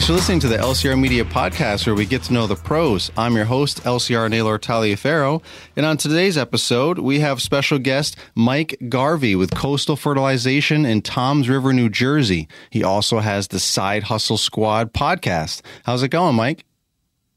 Thanks for listening to the LCR Media Podcast, where we get to know the pros. I'm your host, LCR Naylor Taliaferro. And on today's episode, we have special guest Mike Garvey with Coastal Fertilization in Toms River, New Jersey. He also has the Side Hustle Squad podcast. How's it going, Mike?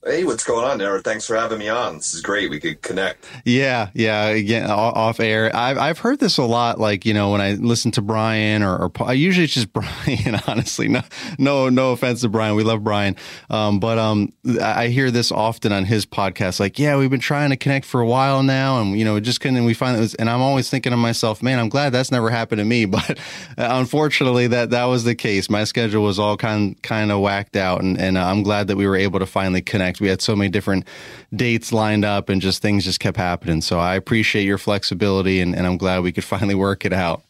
Hey, what's going on, Eric? Thanks for having me on. This is great. We could connect. Yeah, yeah. Again, off air. I've I've heard this a lot. Like you know, when I listen to Brian or, or I usually it's just Brian. Honestly, no, no, no offense to Brian. We love Brian, um, but um, I hear this often on his podcast. Like, yeah, we've been trying to connect for a while now, and you know, just couldn't. We find it was, and I'm always thinking to myself, man, I'm glad that's never happened to me. But unfortunately, that that was the case. My schedule was all kind kind of whacked out, and and I'm glad that we were able to finally connect we had so many different dates lined up and just things just kept happening. So I appreciate your flexibility and, and I'm glad we could finally work it out.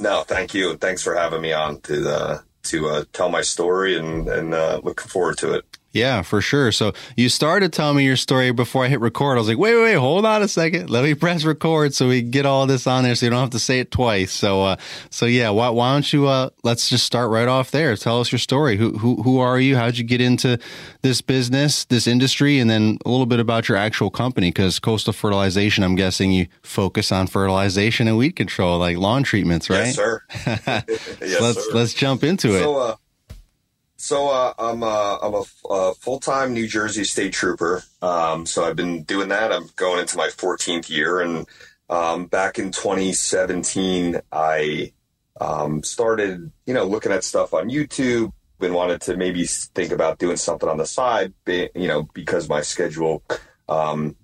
No, thank you. Thanks for having me on to uh, to uh, tell my story and and uh, looking forward to it. Yeah, for sure. So you started telling me your story before I hit record. I was like, wait, wait, wait, hold on a second. Let me press record so we get all this on there so you don't have to say it twice. So, uh, so yeah, why, why don't you, uh, let's just start right off there. Tell us your story. Who, who, who are you? How'd you get into this business, this industry, and then a little bit about your actual company? Cause Coastal Fertilization, I'm guessing you focus on fertilization and weed control, like lawn treatments, right? Yes, sir. yes, let's, sir. let's jump into it. So, uh, so uh, I'm uh, I'm a, a full time New Jersey state trooper. Um, so I've been doing that. I'm going into my 14th year, and um, back in 2017, I um, started you know looking at stuff on YouTube and wanted to maybe think about doing something on the side. You know because my schedule um,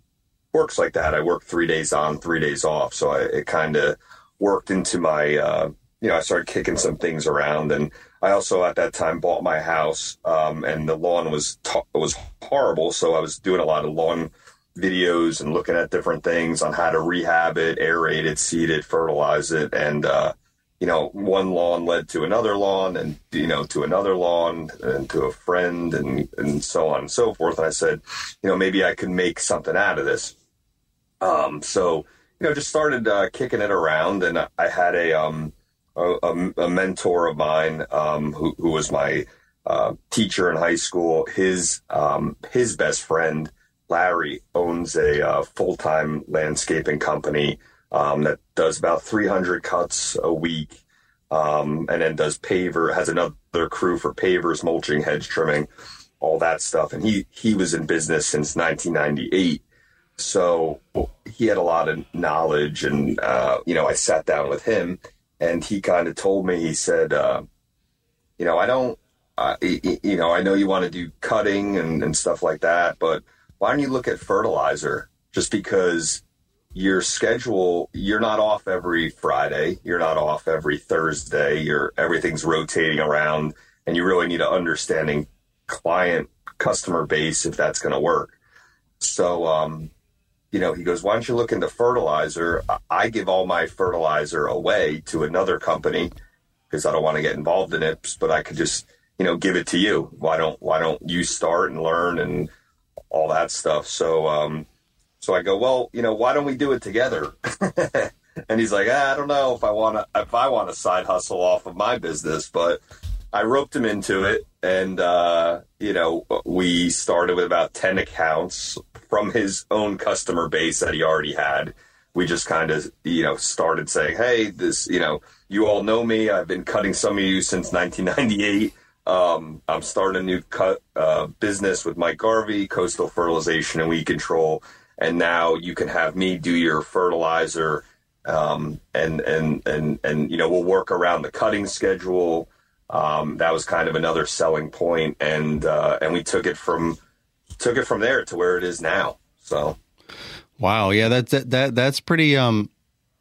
works like that. I work three days on, three days off, so I, it kind of worked into my uh, you know I started kicking some things around and I also at that time bought my house, um, and the lawn was t- was horrible. So I was doing a lot of lawn videos and looking at different things on how to rehab it, aerate it, seed it, fertilize it, and uh, you know, one lawn led to another lawn, and you know, to another lawn, and to a friend, and and so on and so forth. And I said, you know, maybe I could make something out of this. Um, so you know, just started uh, kicking it around, and I had a um a, a mentor of mine um, who, who, was my uh, teacher in high school. His um, his best friend Larry owns a uh, full time landscaping company um, that does about 300 cuts a week, um, and then does paver. Has another crew for pavers, mulching, hedge trimming, all that stuff. And he he was in business since 1998. So he had a lot of knowledge, and uh, you know, I sat down with him and he kind of told me, he said, uh, you know, I don't, uh, you know, I know you want to do cutting and, and stuff like that, but why don't you look at fertilizer? Just because your schedule, you're not off every Friday, you're not off every Thursday, you're everything's rotating around, and you really need an understanding client customer base if that's going to work. So, um, you know, he goes, why don't you look into fertilizer? I give all my fertilizer away to another company because I don't want to get involved in it, but I could just, you know, give it to you. Why don't, why don't you start and learn and all that stuff? So, um, so I go, well, you know, why don't we do it together? and he's like, ah, I don't know if I want to, if I want to side hustle off of my business, but I roped him into it. And, uh, you know, we started with about 10 accounts from his own customer base that he already had. We just kind of, you know, started saying, hey, this, you know, you all know me. I've been cutting some of you since 1998. Um, I'm starting a new cut uh, business with Mike Garvey, Coastal Fertilization and Weed Control, and now you can have me do your fertilizer, um, and and and and you know we'll work around the cutting schedule. Um, that was kind of another selling point, and uh, and we took it from took it from there to where it is now. So, wow, yeah, that's that, that that's pretty um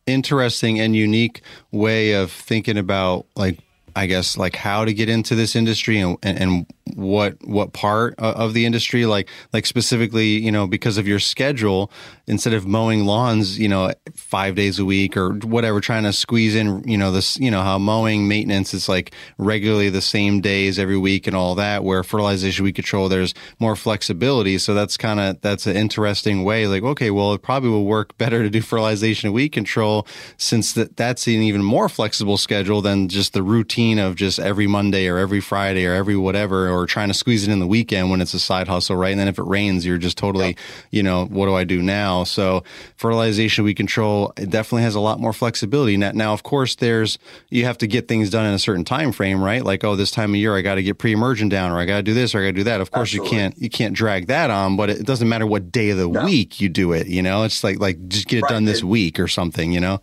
interesting and unique way of thinking about like I guess like how to get into this industry and, and, and what what part of the industry like like specifically you know because of your schedule instead of mowing lawns you know five days a week or whatever trying to squeeze in you know this you know how mowing maintenance is like regularly the same days every week and all that where fertilization weed control there's more flexibility. So that's kind of that's an interesting way like okay well it probably will work better to do fertilization and weed control since that that's an even more flexible schedule than just the routine of just every Monday or every Friday or every whatever or trying to squeeze it in the weekend when it's a side hustle, right? And then if it rains, you're just totally, yep. you know, what do I do now? So fertilization we control it definitely has a lot more flexibility. Now, now, of course, there's you have to get things done in a certain time frame, right? Like, oh, this time of year I got to get pre-emergent down, or I got to do this, or I got to do that. Of course, Absolutely. you can't you can't drag that on, but it doesn't matter what day of the no. week you do it. You know, it's like like just get it right. done this week or something. You know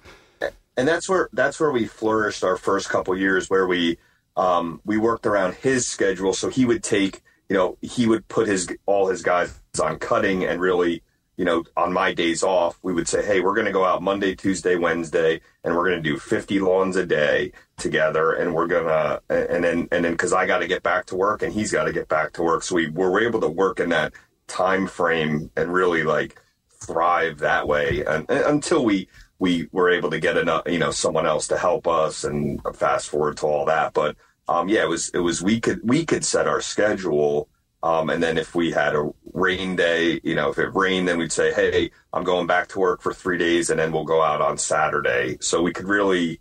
and that's where that's where we flourished our first couple years where we um, we worked around his schedule so he would take you know he would put his all his guys on cutting and really you know on my days off we would say hey we're going to go out monday tuesday wednesday and we're going to do 50 lawns a day together and we're to and then and then because i got to get back to work and he's got to get back to work. So we were able to work in that time frame and really like thrive that way and, and until we we were able to get enough, you know, someone else to help us and fast forward to all that. But um, yeah, it was it was we could we could set our schedule. Um, and then if we had a rain day, you know, if it rained, then we'd say, hey, I'm going back to work for three days, and then we'll go out on Saturday. So we could really,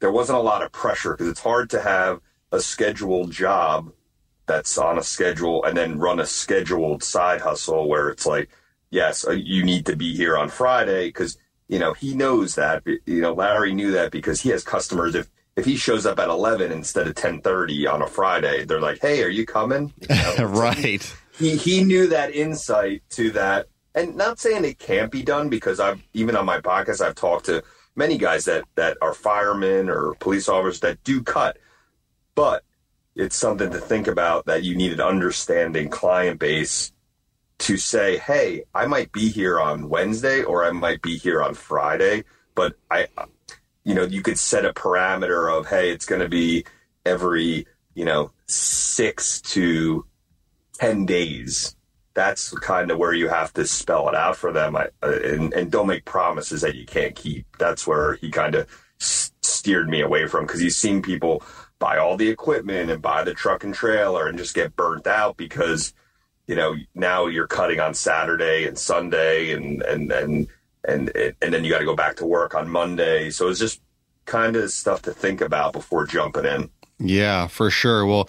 there wasn't a lot of pressure because it's hard to have a scheduled job that's on a schedule and then run a scheduled side hustle where it's like, yes, uh, you need to be here on Friday because you know, he knows that. You know, Larry knew that because he has customers. If if he shows up at eleven instead of ten thirty on a Friday, they're like, "Hey, are you coming?" You know? right. He he knew that insight to that, and not saying it can't be done because I've even on my podcast I've talked to many guys that that are firemen or police officers that do cut, but it's something to think about that you need an understanding client base to say, hey, I might be here on Wednesday or I might be here on Friday, but I, you know, you could set a parameter of, hey, it's going to be every, you know, six to 10 days. That's kind of where you have to spell it out for them I, uh, and, and don't make promises that you can't keep. That's where he kind of steered me away from because he's seen people buy all the equipment and buy the truck and trailer and just get burnt out because you know, now you're cutting on Saturday and Sunday and, and, and, and, and then you got to go back to work on Monday. So it's just kind of stuff to think about before jumping in. Yeah, for sure. Well,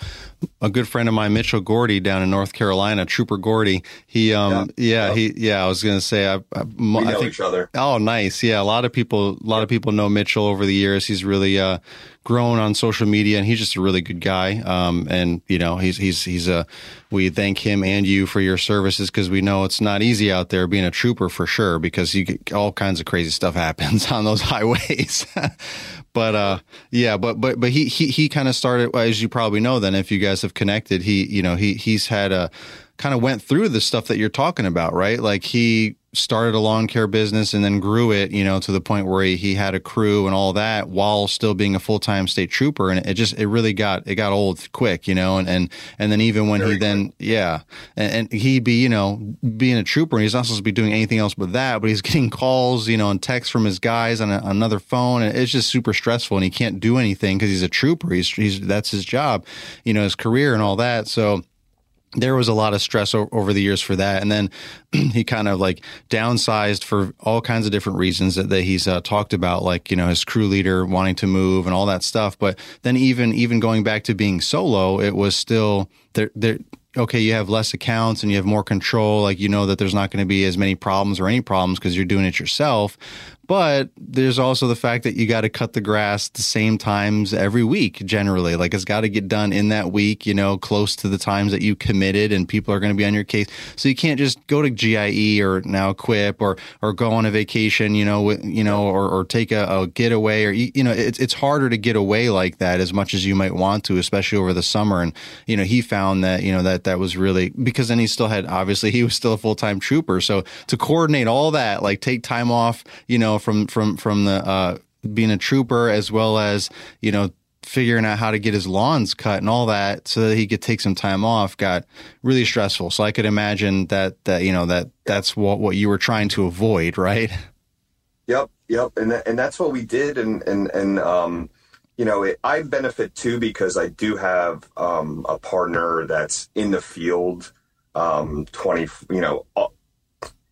a good friend of mine, Mitchell Gordy, down in North Carolina, Trooper Gordy. He, um, yeah, yeah, he, yeah. I was gonna say, I, I, we know think, each other. Oh, nice. Yeah, a lot of people, a lot of people know Mitchell over the years. He's really uh, grown on social media, and he's just a really good guy. Um, and you know, he's he's he's a. We thank him and you for your services because we know it's not easy out there being a trooper for sure because you get all kinds of crazy stuff happens on those highways. But uh, yeah, but but but he he he kind of started as you probably know. Then if you guys have connected, he you know he he's had a kind of went through the stuff that you're talking about, right? Like he started a lawn care business and then grew it, you know, to the point where he, he had a crew and all that while still being a full time state trooper. And it just it really got it got old quick, you know, and and and then even when Very he then yeah, and, and, he'd be you know being a trooper, he's not supposed to be doing anything else but that, but he's getting calls, you know, and texts from his guys on, a, on another phone, and it's just super stressful, and he can't do anything because he's a trooper. He's he's that's his job, you know, his career and all that. So there was a lot of stress o- over the years for that. And then he kind of like downsized for all kinds of different reasons that, that he's uh, talked about, like, you know, his crew leader wanting to move and all that stuff. But then even, even going back to being solo, it was still there, there, okay, you have less accounts and you have more control. Like, you know that there's not going to be as many problems or any problems because you're doing it yourself. But there's also the fact that you got to cut the grass the same times every week, generally. Like it's got to get done in that week, you know, close to the times that you committed, and people are going to be on your case. So you can't just go to GIE or now Equip or or go on a vacation, you know, you know, or, or take a, a getaway, or you know, it's it's harder to get away like that as much as you might want to, especially over the summer. And you know, he found that you know that that was really because then he still had obviously he was still a full time trooper, so to coordinate all that, like take time off, you know from from from the uh, being a trooper as well as you know figuring out how to get his lawns cut and all that so that he could take some time off got really stressful. So i could imagine that that you know that that's what what you were trying to avoid right? Yep yep. And th- and that's what we did. And and and um you know it, i benefit too because i do have um a partner that's in the field um 20 you know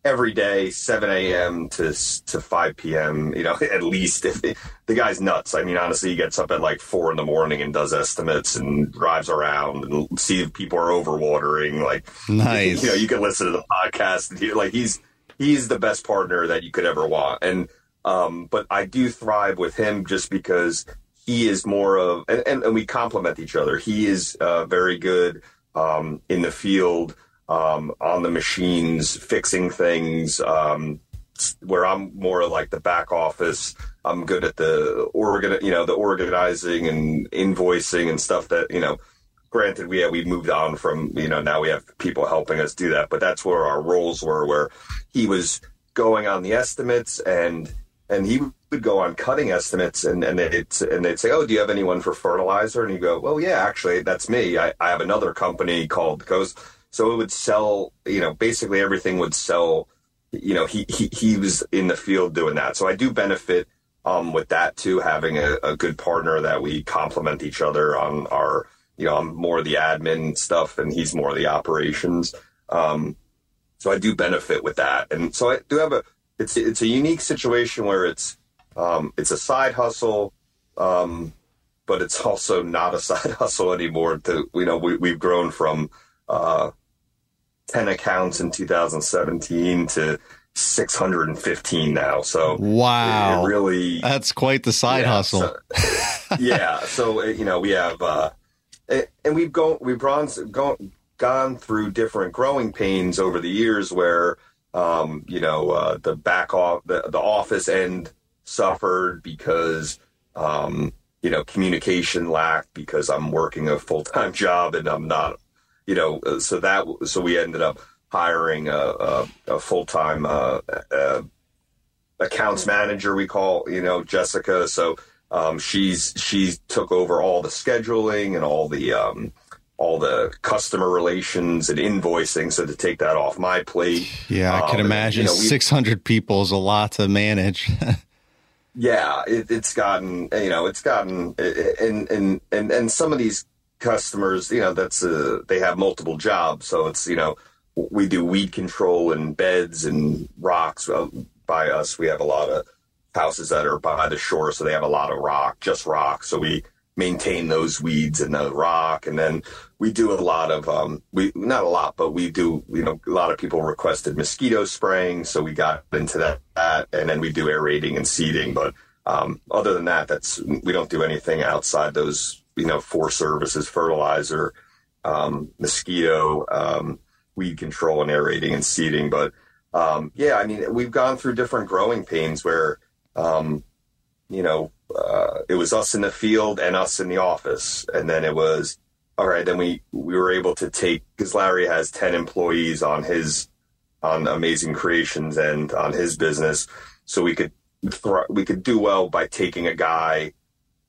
every day, 7 a.m. to to 5 p.m. You know, at least if the guy's nuts. I mean, honestly, he gets up at like four in the morning and does estimates and drives around and see if people are overwatering. Like, nice. You know, you can listen to the podcast and he, like he's he's the best partner that you could ever want. And um, but I do thrive with him just because he is more of and, and, and we complement each other. He is uh, very good um, in the field um, on the machines, fixing things. Um, where I'm more like the back office. I'm good at the organ, you know, the organizing and invoicing and stuff that you know. Granted, we have, we moved on from you know now we have people helping us do that, but that's where our roles were. Where he was going on the estimates and and he would go on cutting estimates and and they'd and they'd say, "Oh, do you have anyone for fertilizer?" And you go, "Well, yeah, actually, that's me. I, I have another company called Coast." So it would sell, you know, basically everything would sell. You know, he he he was in the field doing that. So I do benefit um, with that too, having a, a good partner that we complement each other on our. You know, I'm more the admin stuff, and he's more the operations. Um, so I do benefit with that, and so I do have a. It's it's a unique situation where it's um, it's a side hustle, um, but it's also not a side hustle anymore. To you know, we we've grown from uh, 10 accounts in 2017 to 615 now. So wow, really that's quite the side yeah, hustle. So, yeah, so you know we have uh, and we've gone we've gone gone gone through different growing pains over the years where um, you know uh, the back off the, the office end suffered because um, you know communication lacked because I'm working a full time job and I'm not you know, uh, so that so we ended up hiring a, a, a full time uh, uh, accounts manager. We call you know Jessica. So um, she's she took over all the scheduling and all the um, all the customer relations and invoicing. So to take that off my plate, yeah, I can um, imagine you know, six hundred people is a lot to manage. yeah, it, it's gotten you know it's gotten and and and and some of these customers, you know, that's uh, they have multiple jobs, so it's you know we do weed control and beds and rocks. Uh, by us, we have a lot of houses that are by the shore, so they have a lot of rock, just rock. So we maintain those weeds and the rock, and then we do a lot of um, we not a lot, but we do you know a lot of people requested mosquito spraying, so we got into that, that and then we do aerating and seeding, but. Um, other than that, that's we don't do anything outside those you know, four services, fertilizer, um, mosquito, um, weed control and aerating and seeding. But, um, yeah, I mean, we've gone through different growing pains where, um, you know, uh, it was us in the field and us in the office. And then it was, all right, then we, we were able to take, cause Larry has 10 employees on his, on amazing creations and on his business. So we could, we could do well by taking a guy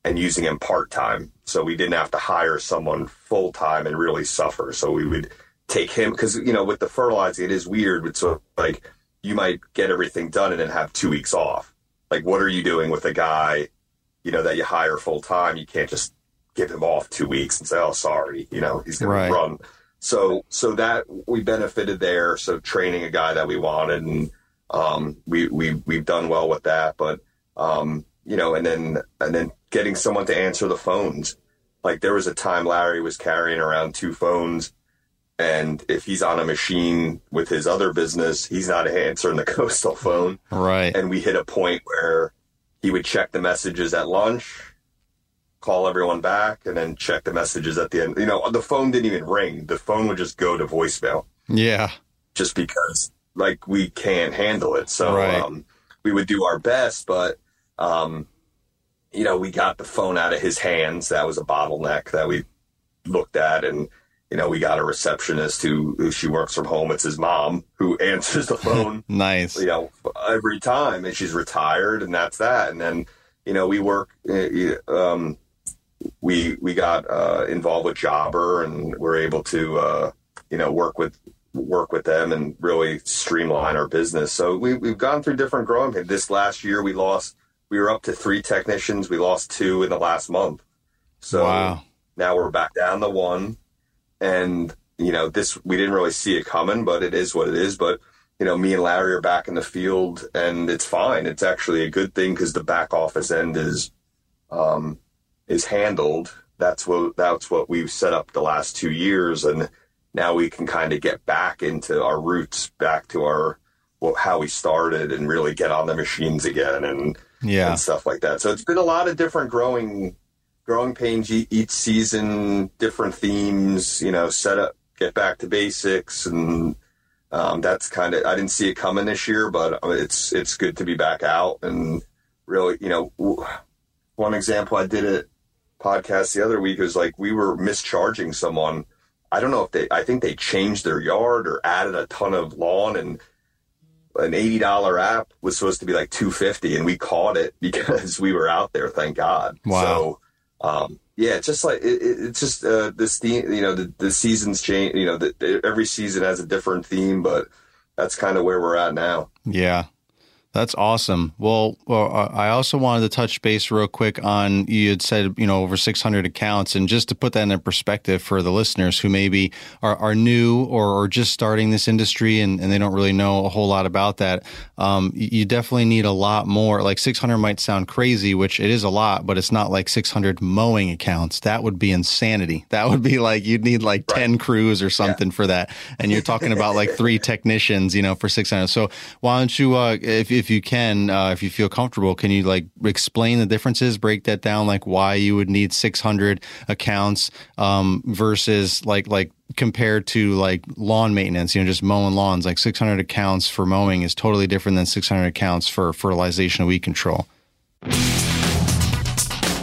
and using him part time. So we didn't have to hire someone full time and really suffer. So we would take him because you know with the fertilizing it is weird. It's so like you might get everything done and then have two weeks off. Like what are you doing with a guy, you know, that you hire full time? You can't just give him off two weeks and say, "Oh, sorry," you know, he's going right. to run. So so that we benefited there. So training a guy that we wanted and um, we we we've done well with that, but um, you know, and then and then getting someone to answer the phones. Like there was a time Larry was carrying around two phones, and if he's on a machine with his other business, he's not answering the coastal phone. Right. And we hit a point where he would check the messages at lunch, call everyone back, and then check the messages at the end. You know, the phone didn't even ring. The phone would just go to voicemail. Yeah. Just because like we can't handle it. So right. um, we would do our best, but um, you know, we got the phone out of his hands. That was a bottleneck that we looked at. And, you know, we got a receptionist who, who she works from home. It's his mom who answers the phone. nice. You know, every time. And she's retired and that's that. And then, you know, we work, eh, um, we, we got, uh, involved with Jobber and we're able to, uh, you know, work with, work with them and really streamline our business. So we, we've gone through different growing. This last year we lost, we were up to three technicians. We lost two in the last month. So wow. now we're back down to one. And, you know, this, we didn't really see it coming, but it is what it is. But you know, me and Larry are back in the field and it's fine. It's actually a good thing because the back office end is, um, is handled. That's what, that's what we've set up the last two years. And now we can kind of get back into our roots, back to our, how we started and really get on the machines again and, yeah. and stuff like that. So it's been a lot of different growing, growing pains each season, different themes, you know, set up, get back to basics and, um, that's kind of I didn't see it coming this year, but uh, it's it's good to be back out and really, you know, one example I did it podcast the other week was like we were mischarging someone. I don't know if they I think they changed their yard or added a ton of lawn and an eighty dollar app was supposed to be like two fifty and we caught it because we were out there, thank God. Wow. So um, yeah, it's just like it, it's just uh, this theme. You know, the, the seasons change. You know, the, the, every season has a different theme, but that's kind of where we're at now. Yeah, that's awesome. Well, well, uh, I also wanted to touch base real quick on you had said you know over 600 accounts, and just to put that in perspective for the listeners who maybe are, are new or, or just starting this industry and, and they don't really know a whole lot about that. Um, you definitely need a lot more. Like 600 might sound crazy, which it is a lot, but it's not like 600 mowing accounts. That would be insanity. That would be like you'd need like right. 10 crews or something yeah. for that, and you're talking about like three technicians, you know, for 600. So why don't you, uh, if, if if you can, uh, if you feel comfortable, can you like explain the differences, break that down, like why you would need 600 accounts um, versus like like compared to like lawn maintenance, you know, just mowing lawns, like 600 accounts for mowing is totally different than 600 accounts for fertilization and weed control.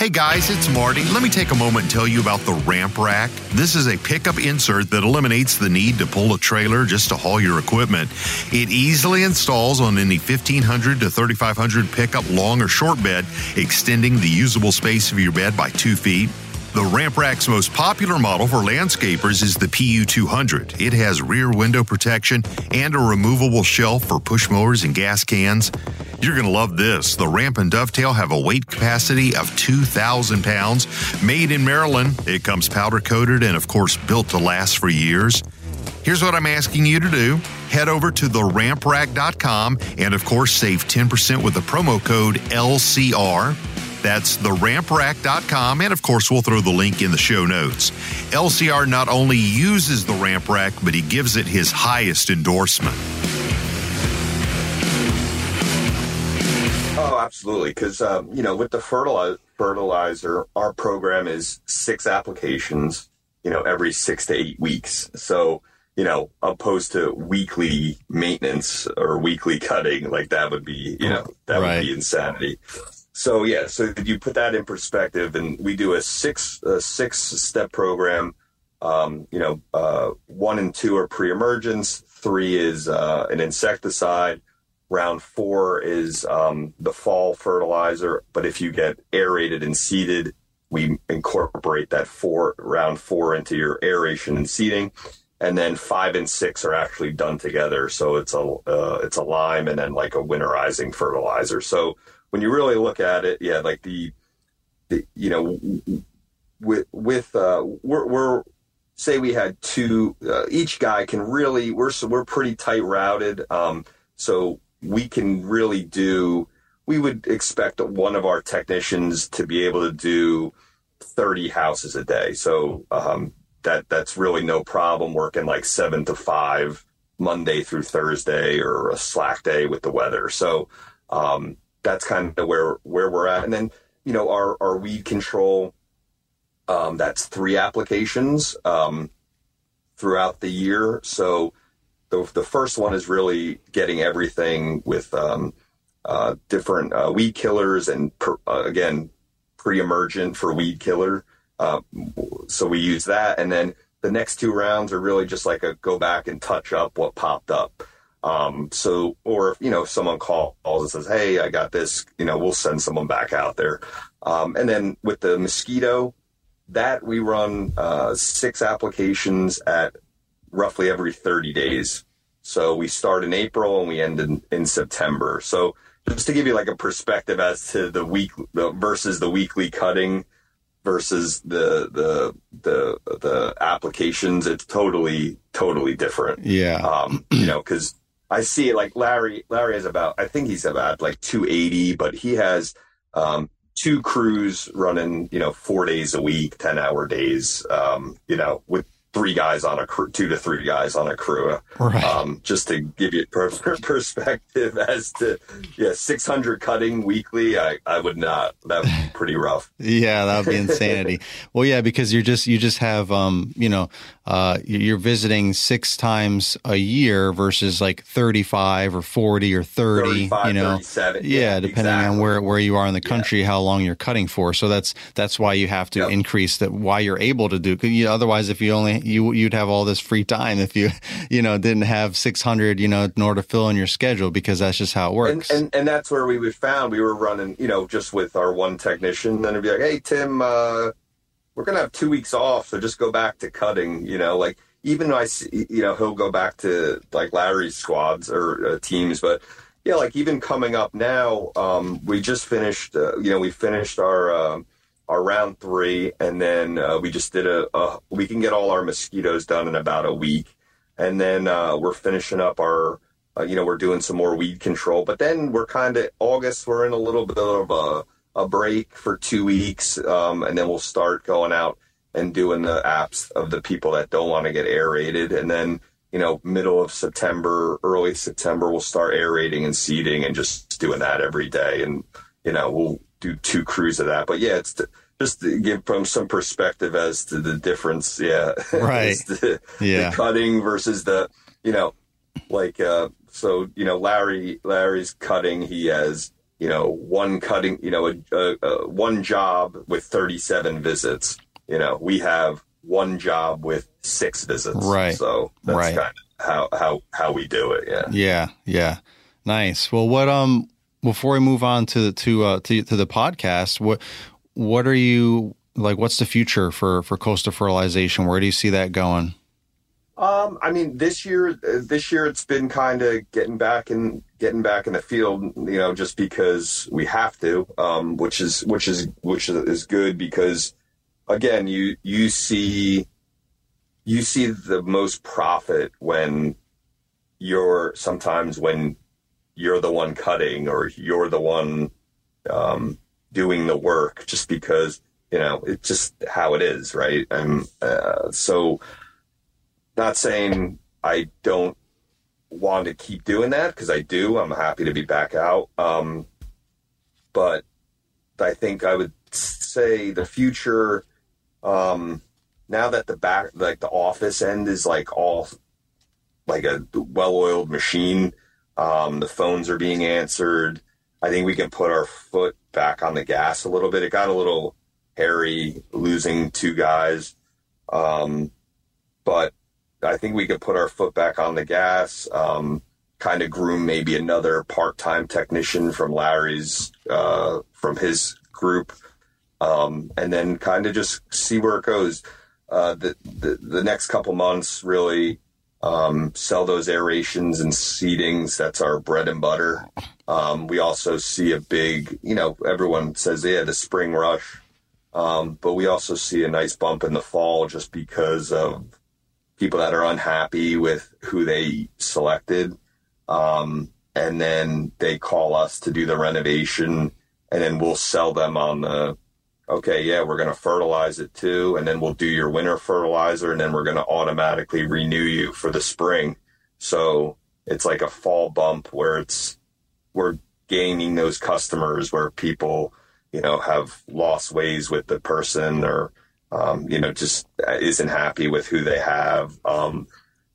Hey guys, it's Marty. Let me take a moment and tell you about the Ramp Rack. This is a pickup insert that eliminates the need to pull a trailer just to haul your equipment. It easily installs on any 1500 to 3500 pickup long or short bed, extending the usable space of your bed by two feet. The Ramp Rack's most popular model for landscapers is the PU200. It has rear window protection and a removable shelf for push mowers and gas cans. You're going to love this. The Ramp and Dovetail have a weight capacity of 2,000 pounds. Made in Maryland, it comes powder coated and, of course, built to last for years. Here's what I'm asking you to do head over to theramprack.com and, of course, save 10% with the promo code LCR. That's theramprack.com, and of course, we'll throw the link in the show notes. LCR not only uses the ramp rack, but he gives it his highest endorsement. Oh, absolutely. Because, um, you know, with the fertilizer, fertilizer, our program is six applications, you know, every six to eight weeks. So, you know, opposed to weekly maintenance or weekly cutting, like that would be, you know, that right. would be insanity. So yeah, so you put that in perspective, and we do a six a six step program. Um, you know, uh, one and two are pre-emergence. Three is uh, an insecticide. Round four is um, the fall fertilizer. But if you get aerated and seeded, we incorporate that four round four into your aeration and seeding. And then five and six are actually done together. So it's a uh, it's a lime and then like a winterizing fertilizer. So when you really look at it, yeah, like the, the you know, with with uh, we're, we're say we had two, uh, each guy can really we're so we're pretty tight routed, um, so we can really do. We would expect one of our technicians to be able to do 30 houses a day. So um, that that's really no problem working like seven to five Monday through Thursday or a slack day with the weather. So um, that's kind of where where we're at. And then you know our our weed control. Um, that's three applications um, throughout the year. So the the first one is really getting everything with um, uh, different uh, weed killers and per, uh, again pre-emergent for weed killer. Uh, so we use that, and then the next two rounds are really just like a go back and touch up what popped up. Um, so, or you know, if someone calls and says, "Hey, I got this," you know, we'll send someone back out there. Um, and then with the mosquito, that we run uh, six applications at roughly every 30 days. So we start in April and we end in, in September. So just to give you like a perspective as to the week the, versus the weekly cutting versus the the the the applications, it's totally totally different. Yeah. Um, you know, because I see like Larry. Larry is about I think he's about like 280, but he has um, two crews running, you know, four days a week, 10 hour days, um, you know, with three guys on a crew, two to three guys on a crew. Right. Um, just to give you per- perspective as to, yeah, 600 cutting weekly. I, I would not, that's pretty rough. Yeah, that would be insanity. well, yeah, because you're just, you just have, um, you know, uh, you're visiting six times a year versus like 35 or 40 or 30, you know, yeah, yeah, depending exactly. on where, where you are in the country, yeah. how long you're cutting for. So that's, that's why you have to Yep. increase that, why you're able to do, you, otherwise, if you only, you, you'd have all this free time if you, you know, didn't have 600, you know, in order to fill in your schedule because that's just how it works. and and that's where we would found we were running, you know, just with our one technician. Then it'd be like, hey Tim, uh, we're gonna have two weeks off, so just go back to cutting. You know, like even though I, see, you know, he'll go back to like Larry's squads or uh, teams, but yeah, like even coming up now, um, we just finished. Uh, you know, we finished our. Uh, our round three, and then uh, we just did a, a. We can get all our mosquitoes done in about a week, and then uh, we're finishing up our uh, you know, we're doing some more weed control, but then we're kind of August. We're in a little bit of a, a break for two weeks, um, and then we'll start going out and doing the apps of the people that don't want to get aerated, and then you know, middle of September, early September, we'll start aerating and seeding and just doing that every day, and you know, we'll do two crews of that. But yeah, it's to, just to give from some perspective as to the difference. Yeah, Right. The, Yeah. the cutting versus the you know like uh so you know larry larry's cutting he has you know one cutting you know a, a, a one job with 37 visits you know we have one job with six visits Right. so that's Right. kind of how how how we do it yeah Yeah, yeah, nice. Well, what um before we move on to to uh to, to the podcast, what what are you like? What's the future for for coastal fertilization? Where do you see that going? Um, I mean, this year, this year it's been kind of getting back in, getting back in the field. You know, just because we have to, um, which is which is which is good because, again, you you see, you see the most profit when you're sometimes when you're the one cutting or you're the one um, doing the work, just because you know it's just how it is, right? And uh, so not saying I don't want to keep doing that because I do. I'm happy to be back out. Um, but I think I would say the future, um, now that the back, like the office end is like all like a well oiled machine, um, the phones are being answered. I think we can put our foot back on the gas a little bit. It got a little hairy losing two guys. Um, but I think we could put our foot back on the gas, um, kind of groom maybe another part-time technician from Larry's, uh, from his group, um, and then kind of just see where it goes. Uh, the, the, the next couple months really, um, sell those aerations and seedings. That's our bread and butter. Um, we also see a big, you know, everyone says, yeah, the spring rush. Um, but we also see a nice bump in the fall just because of people that are unhappy with who they selected. Um, and then they call us to do the renovation and then we'll sell them on the, okay, yeah, we're going to fertilize it too. And then we'll do your winter fertilizer and then we're going to automatically renew you for the spring. So it's like a fall bump where it's, we're gaining those customers where people, you know, have lost ways with the person or, um, you know, just isn't happy with who they have. Um,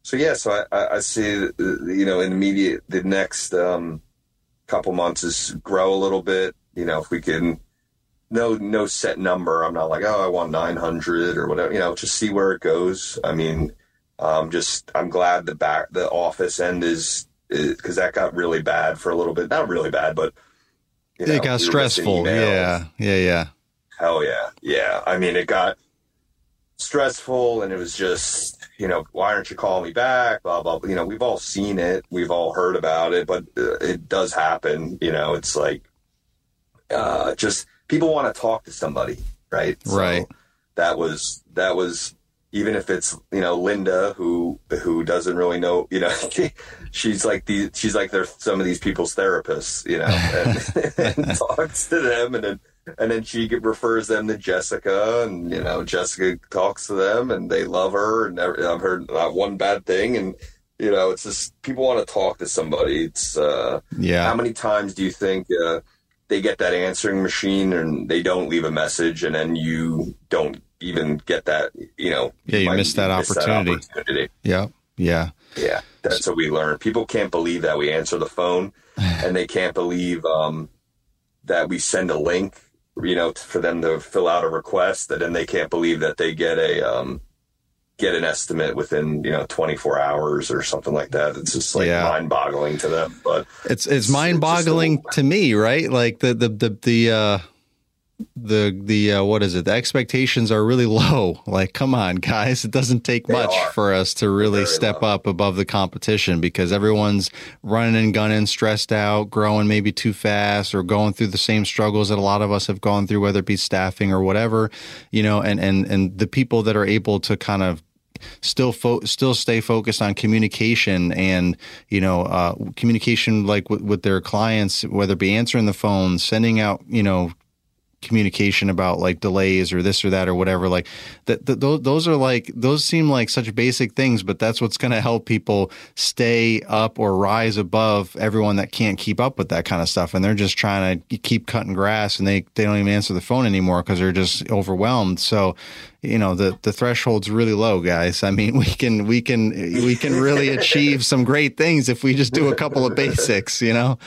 so yeah, so I, I, see, uh, you know, in the the next, um, couple months is grow a little bit, you know, if we can, no, no set number. I'm not like, oh, I want 900 or whatever, you know, just see where it goes. I mean, um, just, I'm glad the back, the office end is because that got really bad for a little bit. Not really bad, but you know, it got stressful. Yeah, yeah, yeah. Hell yeah, yeah. I mean, it got stressful, and it was just you know, why aren't you calling me back? Blah blah. blah. You know, we've all seen it, we've all heard about it, but uh, it does happen. You know, it's like uh, just people want to talk to somebody, right? So right. That was that was even if it's you know Linda who who doesn't really know you know she's like the she's like they're some of these people's therapists you know and, and talks to them and then and then she refers them to Jessica, and you know Jessica talks to them, and they love her, and I've heard not one bad thing, and you know it's just people want to talk to somebody. It's uh, yeah. How many times do you think uh, they get that answering machine and they don't leave a message, and then you don't even get that? You know, yeah, you, you miss, that, miss opportunity. that opportunity. Yeah, yeah, yeah. That's what we learn. People can't believe that we answer the phone, and they can't believe um, that we send a link you know, for them to fill out a request that then they can't believe that they get a, um, get an estimate within, you know, 24 hours or something like that. It's just like yeah. mind boggling to them, but it's, it's, mind boggling to me, right? Like the, the, the, the, uh, the the uh, what is it? The expectations are really low. Like, come on, guys! It doesn't take they much are. for us to really step low. up above the competition because everyone's running and gunning, stressed out, growing maybe too fast, or going through the same struggles that a lot of us have gone through, whether it be staffing or whatever. You know, and and and the people that are able to kind of still fo- still stay focused on communication and you know uh, communication like with, with their clients whether it be answering the phone sending out you know communication about like delays or this or that or whatever like that th- those are like those seem like such basic things but that's what's going to help people stay up or rise above everyone that can't keep up with that kind of stuff. And they're just trying to keep cutting grass and they they don't even answer the phone anymore because they're just overwhelmed. So you know the the threshold's really low guys. I mean we can we can we can really achieve some great things if we just do a couple of basics you know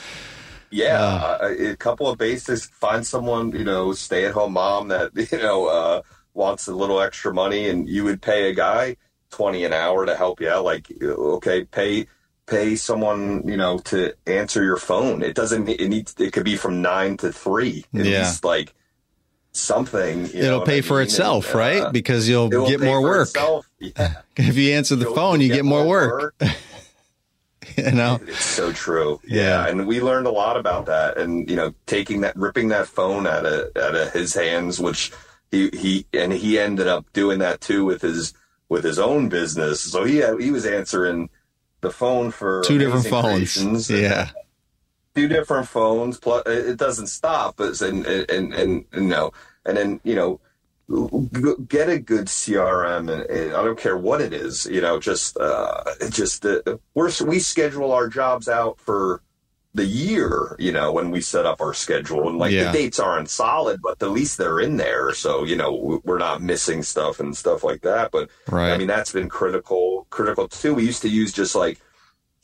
yeah, uh, a couple of basics. Find someone, you know, stay at home mom that you know uh, wants a little extra money, and you would pay a guy twenty an hour to help you out. Like, okay, pay pay someone, you know, to answer your phone. It doesn't. It needs. It could be from nine to three. At yeah. least, like something. it'll pay for mean? itself, and, uh, right? Because you'll get more work. Yeah. if you answer the you'll, phone, you get, get, more work. work. you know? It's so true. Yeah. yeah. and we learned a lot about that and you know taking that ripping that phone out of out of his hands which he he and he ended up doing that too with his with his own business. So he had, he was answering the phone for two different phones. yeah. Two different phones plus it doesn't stop but and and and, and you know and then you know get a good CRM, and, and, I don't care what it is. You know, just uh, just uh, we're we schedule our jobs out for the year. You know, when we set up our schedule, and like yeah. the dates aren't solid, but at least they're in there. So you know, we're not missing stuff and stuff like that. But right. I mean, that's been critical critical too. We used to use just like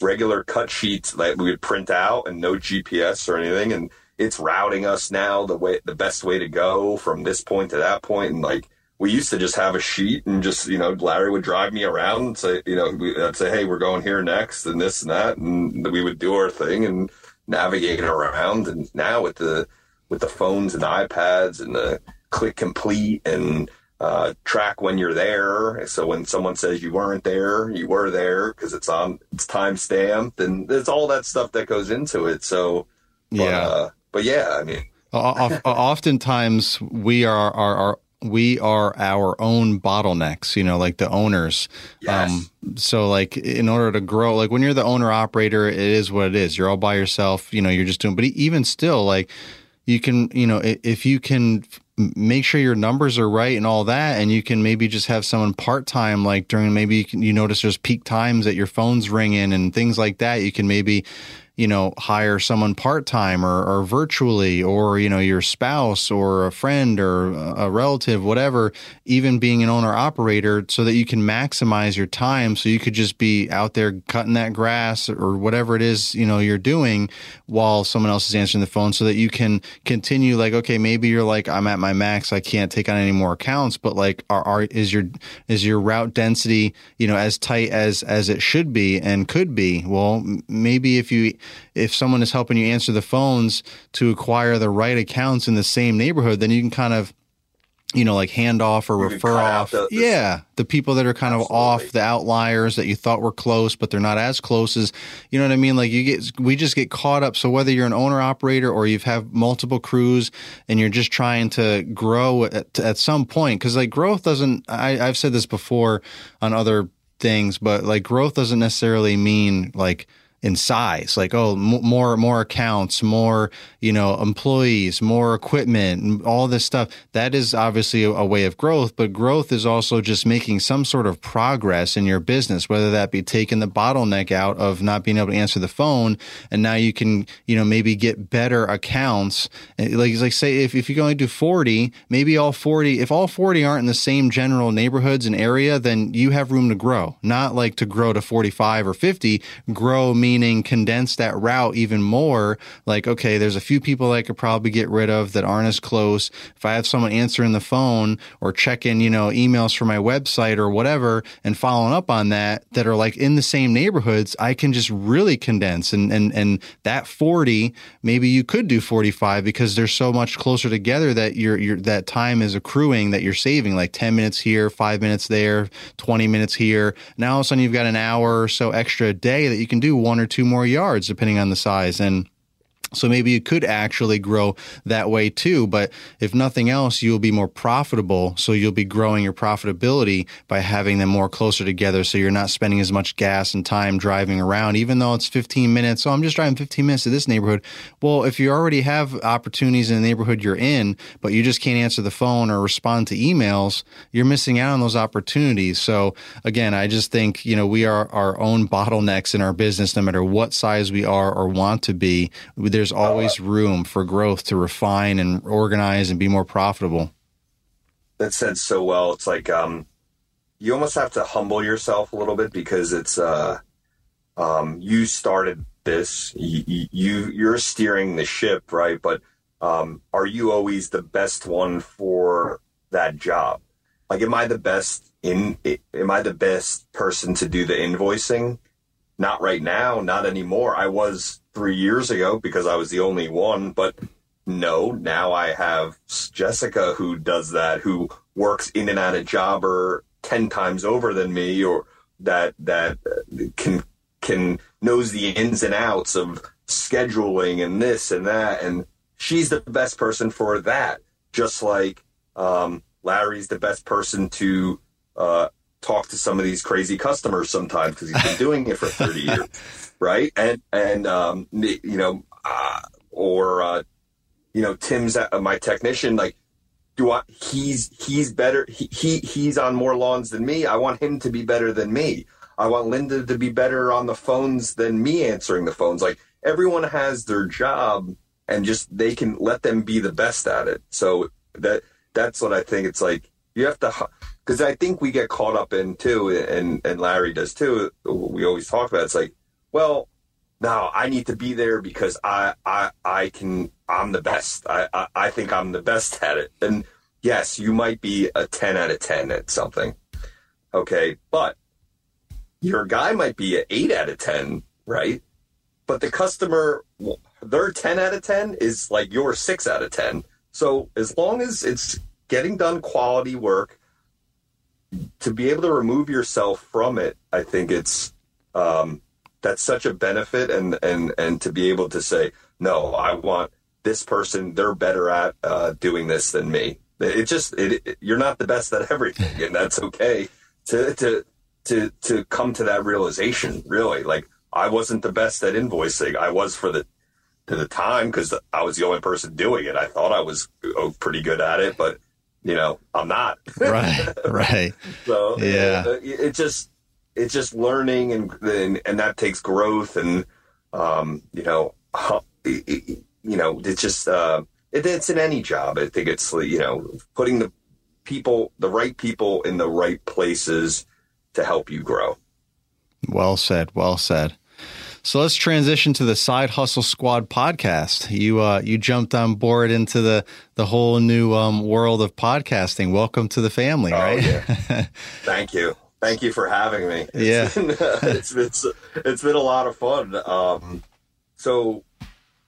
regular cut sheets that we would print out and no GPS or anything, and it's routing us now the way the best way to go from this point to that point and like we used to just have a sheet and just you know larry would drive me around and say you know i'd say hey we're going here next and this and that and we would do our thing and navigate around and now with the with the phones and ipads and the click complete and uh, track when you're there. So when someone says you weren't there, you were there because it's on, it's time stamped, and there's all that stuff that goes into it. So, yeah, uh, but yeah, I mean, uh, uh, uh, oftentimes we are, are, are we are our own bottlenecks, you know, like the owners. Um, yes. Um, so like in order to grow, like when you're the owner operator, it is what it is. You're all by yourself, you know, you're just doing, but even still, like you can, you know, if you can make sure your numbers are right and all that, and you can maybe just have someone part time, like during maybe you, can, you notice there's peak times that your phone's ringing and things like that. You can maybe you know, hire someone part time or, or virtually, or, you know, your spouse or a friend or a relative, whatever, even being an owner operator so that you can maximize your time. So you could just be out there cutting that grass or whatever it is, you know, you're doing while someone else is answering the phone so that you can continue like, okay, maybe you're like, I'm at my max. I can't take on any more accounts, but like, are, are is your, is your route density, you know, as tight as, as it should be and could be? Well, maybe if you, if someone is helping you answer the phones to acquire the right accounts in the same neighborhood, then you can kind of you know, like hand off or You refer off. the- the- yeah. The people that are kind of off, the outliers that you thought were close, but they're not as close as, you know what I mean? Like you get, we just get caught up. So whether you're an owner operator or you've have multiple crews and you're just trying to grow at, at some point, cause like growth doesn't, I, I've said this before on other things, but like growth doesn't necessarily mean like, in size like oh m- more more accounts more you know employees more equipment all this stuff. That is obviously a, a way of growth but growth is also just making some sort of progress in your business whether that be taking the bottleneck out of not being able to answer the phone and now you can you know maybe get better accounts. Eh, like like say if, if you only do 40 maybe all 40 if all 40 aren't in the same general neighborhoods and area then you have room to grow not like to grow to 45 or 50 grow meaning condense that route even more. Like okay there's a few people i could probably get rid of that aren't as close. If i have someone answering the phone or checking you know emails for my website or whatever and following up on that that are like in the same neighborhoods i can just really condense. And and and that 40 maybe you could do 45 because they're so much closer together that your your that time is accruing that you're saving like 10 minutes here 5 minutes there 20 minutes here. Now all of a sudden you've got an hour or so extra a day that you can do one or two more yards depending on the size. And so maybe you could actually grow that way too. But if nothing else, you'll be more profitable. So you'll be growing your profitability by having them more closer together. So you're not spending as much gas and time driving around, even though it's 15 minutes. So I'm just driving 15 minutes to this neighborhood. Well, if you already have opportunities in the neighborhood you're in, but you just can't answer the phone or respond to emails, you're missing out on those opportunities. So again, I just think, you know, we are our own bottlenecks in our business, no matter what size we are or want to be. There's always room for growth to refine and organize and be more profitable. that said so well. It's like um, you almost have to humble yourself a little bit because it's uh, um, you started this. You, you you're steering the ship, right? But um, are you always the best one for that job? Like, am I the best in? Am I the best person to do the invoicing? Not right now, not anymore. I was three years ago because I was the only one, but no, now I have Jessica who does that, who works in and out of jobber ten times over than me, or that that uh, can can knows the ins and outs of scheduling and this and that, and she's the best person for that. Just like um, Larry's the best person to uh, talk to some of these crazy customers sometimes because he's been doing it for thirty years, right? And and um, you know, uh, or uh, you know, Tim's uh, my technician. Like, do I? He's he's better. He, he he's on more lawns than me. I want him to be better than me. I want Linda to be better on the phones than me answering the phones. Like everyone has their job, and just they can let them be the best at it. So that that's what I think. It's like you have to because I think we get caught up in too, and and Larry does too. We always talk about it. it's like, well, now I need to be there because I I I can I'm the best. I, I I think I'm the best at it. And yes, you might be a ten out of ten at something. Okay, but your guy might be an eight out of ten, right? But the customer, their ten out of ten is like your six out of ten. So as long as it's getting done quality work, to be able to remove yourself from it, I think it's um, that's such a benefit, and and and to be able to say, no, I want this person; they're better at uh, doing this than me. It just it, it, you're not the best at everything, and that's okay. To to to to come to that realization, really, like I wasn't the best at invoicing. I was for the to the time because I was the only person doing it. I thought I was oh, pretty good at it, but you know, I'm not. right, right. So Yeah. it, it just it's just learning and, and and that takes growth and Um, you know, you know, it's just uh, it, it's in any job. I think it's you know putting the people, the right people, in the right places to help you grow. Well said. Well said. So let's transition to the Side Hustle Squad podcast. You uh, you jumped on board into the the whole new um, world of podcasting. Welcome to the family, oh, right? Yeah. Thank you. Thank you for having me. It's yeah, been, it's, it's it's been a lot of fun. Um, so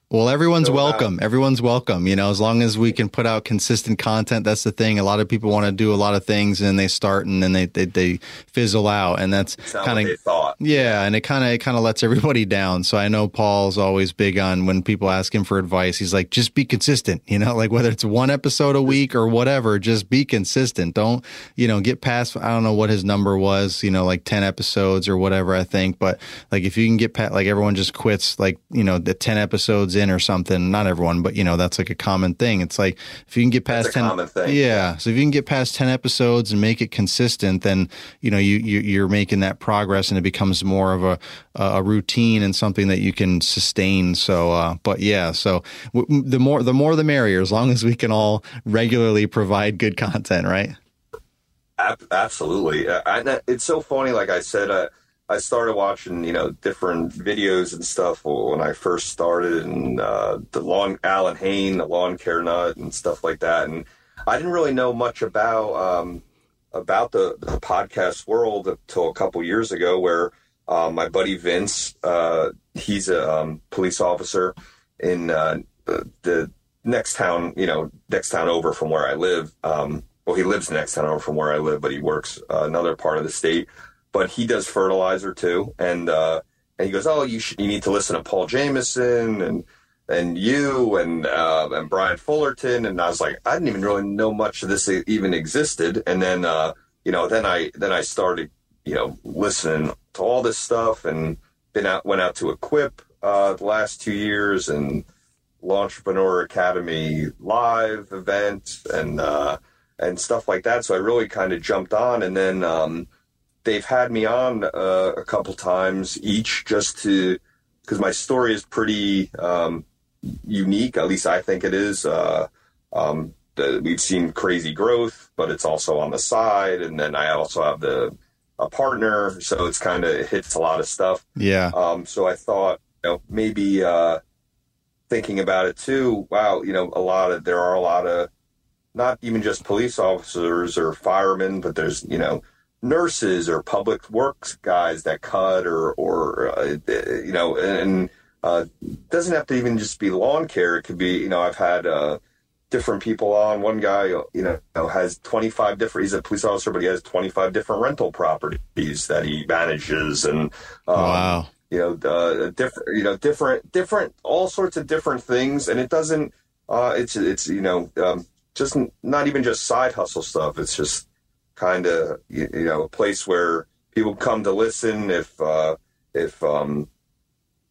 well, everyone's so, welcome. Uh, everyone's welcome. You know, as long as we can put out consistent content, that's the thing. A lot of people want to do a lot of things and they start and then they they, they fizzle out, and that's kind of thought. Yeah, and it kind of it kind of lets everybody down. So I know Paul's always big on when people ask him for advice. He's like, just be consistent. You know, like whether it's one episode a week or whatever, just be consistent. Don't you know get past. I don't know what his number was. You know, like ten episodes or whatever. I think, but like if you can get past, like everyone just quits like you know the ten episodes in or something. Not everyone, but you know that's like a common thing. It's like if you can get past ten, yeah. So if you can get past ten episodes and make it consistent, then you know you, you you're making that progress, and it becomes more of a a routine and something that you can sustain. So, uh, but yeah, so w- the more the more the merrier, as long as we can all regularly provide good content, right? Absolutely, I, it's so funny. Like I said. Uh, I started watching, you know, different videos and stuff when I first started, and uh, the lawn Allyn Hane, the lawn care nut, and stuff like that. And I didn't really know much about um, about the, the, podcast world until a couple years ago, where uh, my buddy Vince, uh, he's a um, police officer in uh, the next town, you know, next town over from where I live. Um, well, he lives next town over from where I live, but he works uh, another part of the state but he does fertilizer too. And uh, and he goes, oh, you should, you need to listen to Paul Jamison and and you and uh, and Brian Fullerton. And I was like, I didn't even really know much of this even existed. And then uh, you know, then I then I started you know listening to all this stuff and been out went out to Equip uh, the last two years and Entrepreneur Academy live event and uh, and stuff like that. So I really kind of jumped on, and then um, they've had me on uh, a couple times each just to because my story is pretty um, unique. At least I think it is. Uh, um, the, we've seen crazy growth, but it's also on the side, and then I also have the a partner, so it's kind of it hits a lot of stuff. Yeah. Um, so I thought, you know, maybe uh, thinking about it too. Wow, you know, a lot of there are a lot of not even just police officers or firemen, but there's you know nurses or public works guys that cut or or uh, you know and uh, doesn't have to even just be lawn care. It could be you know i've had uh, different people on. One guy you know has 25 different he's a police officer but he has 25 different rental properties that he manages and um, wow. you know the different you know different different all sorts of different things. And it doesn't uh it's it's you know um, just not even just side hustle stuff. It's just kind of you, you, know a place where people come to listen if uh, if um,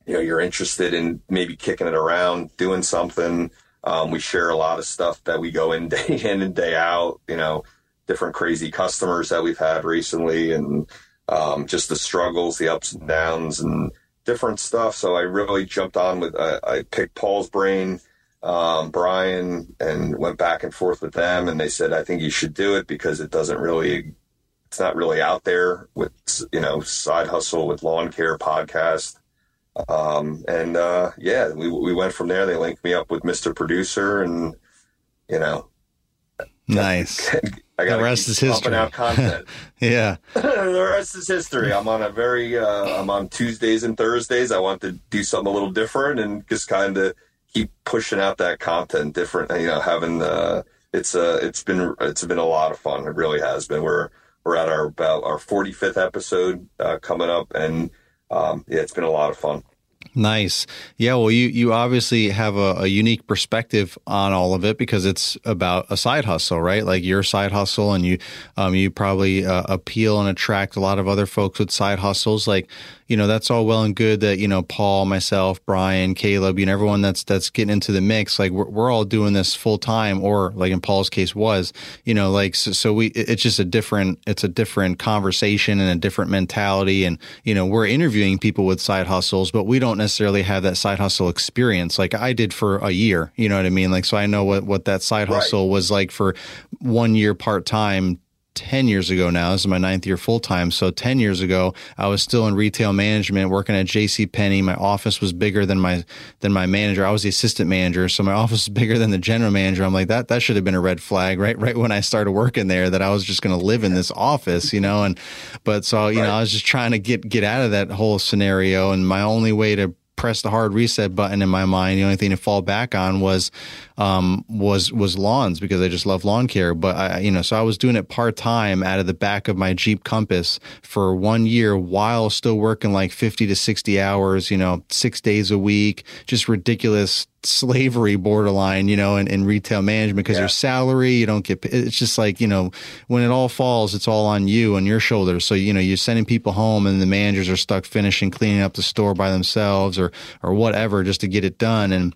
you know you're interested in maybe kicking it around, doing something. Um, we share a lot of stuff that we go in day in and day out. You know, different crazy customers that we've had recently, and um, just the struggles, the ups and downs, and different stuff. So I really jumped on with. I picked Paul's brain um, Brian and went back and forth with them, and they said, "I think you should do it because it doesn't really, it's not really out there with you know side hustle with lawn care podcast." Um, and uh, yeah, we we went from there. They linked me up with Mr. Producer, and you know, nice. I got the rest is history. Out content. yeah, the rest is history. I'm on a very, uh, I'm on Tuesdays and Thursdays. I want to do something a little different and just kind of keep pushing out that content different you know having uh it's uh it's been it's been a lot of fun it really has been we're we're at our about our 45th episode uh, coming up and um yeah it's been a lot of fun Nice. Yeah. Well, you, you obviously have a, a, unique perspective on all of it because it's about a side hustle, right? Like your side hustle, and you um, you probably uh, appeal and attract a lot of other folks with side hustles. Like you know, that's all well and good that, you know, Paul, myself, Brian, Caleb, you know, everyone that's, that's getting into the mix, like we're, we're all doing this full time or like in Paul's case was, you know, like, so, so we, it's just a different, it's a different conversation and a different mentality. And, you know, we're interviewing people with side hustles, but we don't don't necessarily have that side hustle experience like I did for a year. You know what I mean? Like, so I know what, what that side Right. hustle was like for one year part time 10 years ago now. This is my ninth year full time. So 10 years ago, I was still in retail management working at JC Penney. My office was bigger than my, than my manager. I was the assistant manager. So my office was bigger than the general manager. I'm like, that, that should have been a red flag, right? Right when I started working there that I was just going to live in this office, you know? And, but so, you know, I was just trying to get, get out of that whole scenario. And my only way to press the hard reset button in my mind. The only thing to fall back on was um, was was lawns because I just love lawn care. But I, you know, so I was doing it part time out of the back of my Jeep Compass for one year while still working like fifty to sixty hours. You know, six days a week, just ridiculous slavery borderline. You know, in, in retail management because Yeah. your salary you don't get. It's just like you know, when it all falls, it's all on you on your shoulders. So you know, you're sending people home and the managers are stuck finishing cleaning up the store by themselves or or whatever just to get it done and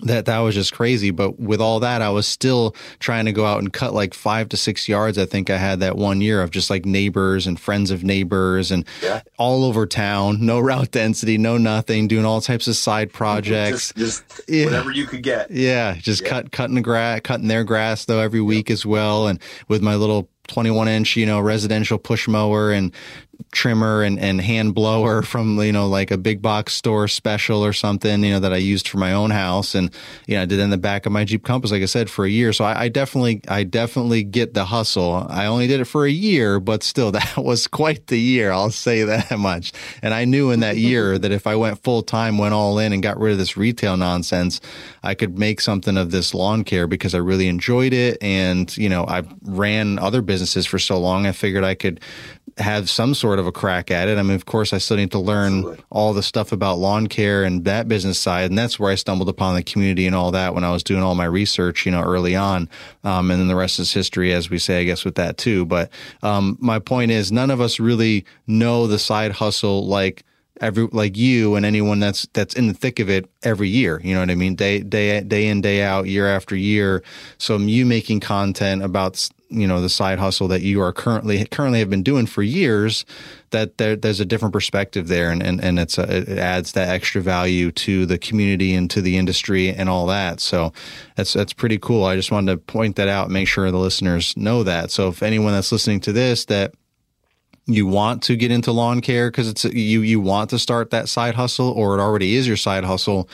that that was just crazy but with all that i was still trying to go out and cut like five to six yards i think i had that one year of just like neighbors and friends of neighbors and Yeah. all over town no route density no nothing doing all types of side projects Just, just Yeah. whatever you could get. yeah, just Yeah. cut cutting the grass, cutting their grass though every week as well, and with my little 21 inch, you know, residential push mower and trimmer and, and hand blower from you know like a big box store special or something, you know, that I used for my own house, and you know, I did it in the back of my Jeep Compass, like I said, for a year. So I, I definitely, I definitely get the hustle. I only did it for a year, but still, that was quite the year. I'll say that much. And I knew in that year that if I went full time, went all in, and got rid of this retail nonsense, I could make something of this lawn care because I really enjoyed it. And, you know, I ran other businesses for so long. I figured I could have some sort of a crack at it. I mean, of course, I still need to learn Absolutely. all the stuff about lawn care and that business side. And that's where I stumbled upon the community and all that when I was doing all my research, you know, early on. Um, and then the rest is history, as we say, I guess, with that too. But um, my point is, none of us really know the side hustle like every like you and anyone that's that's in the thick of it every year you know what i mean day day day in day out year after year so you making content about you know the side hustle that you are currently currently have been doing for years that there, there's a different perspective there and and, and it's a, it adds that extra value to the community and to the industry and all that. So that's that's pretty cool. I just wanted to point that out and make sure the listeners know that. So if anyone that's listening to this that you want to get into lawn care because it's you you want to start that side hustle or it already is your side hustle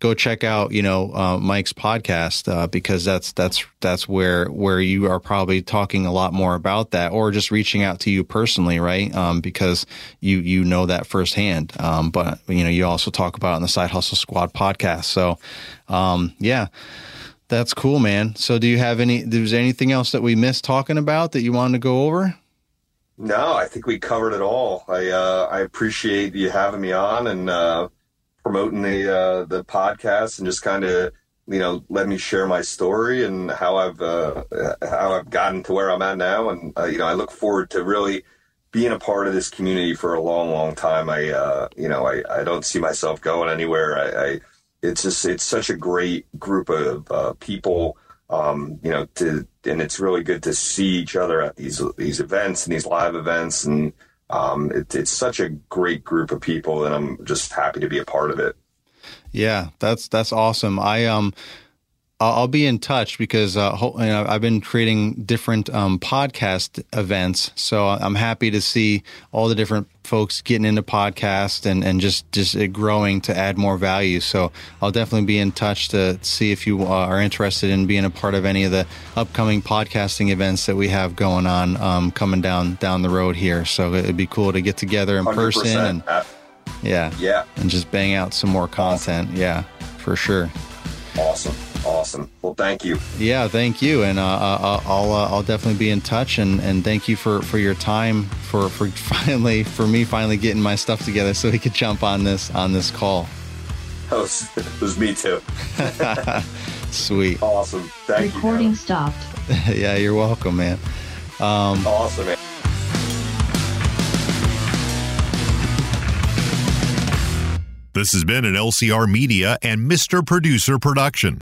go check out you know uh, Mike's podcast uh, because that's that's that's where where you are probably talking a lot more about that or just reaching out to you personally right? Um, because you you know that firsthand. Um, but you know you also talk about in the side hustle squad podcast. So um, yeah that's cool man. So do you have any there's anything else that we missed talking about that you wanted to go over? No, I think we covered it all. I uh, I appreciate you having me on and uh, promoting the uh, the podcast and just kind of you know let me share my story and how I've uh, how I've gotten to where I'm at now. And uh, you know I look forward to really being a part of this community for a long, long time. I uh, you know I, I don't see myself going anywhere. I, I it's just it's such a great group of uh, people. Um, you know, to and it's really good to see each other at these these events and these live events, and um, it, it's such a great group of people, and I'm just happy to be a part of it. Yeah, that's that's awesome. I um, I'll, I'll be in touch because uh, you know, I've been creating different um, podcast events, so I'm happy to see all the different folks getting into podcast and and just just it growing to add more value. So I'll definitely be in touch to see if you uh, are interested in being a part of any of the upcoming podcasting events that we have going on um, coming down down the road here. So it'd be cool to get together in person and 100%. Yeah, yeah, and just bang out some more content. Yeah, for sure. Awesome, awesome. Well, thank you. Yeah, thank you, and uh, uh, I'll uh, I'll definitely be in touch, and, and thank you for, for your time for, for finally for me finally getting my stuff together so we could jump on this on this call. That was, it was me too. Sweet, Awesome. Thank you. Recording you. stopped. yeah, you're welcome, man. Kevin. Awesome. Man. This has been an LCR Media and Mr. Producer production.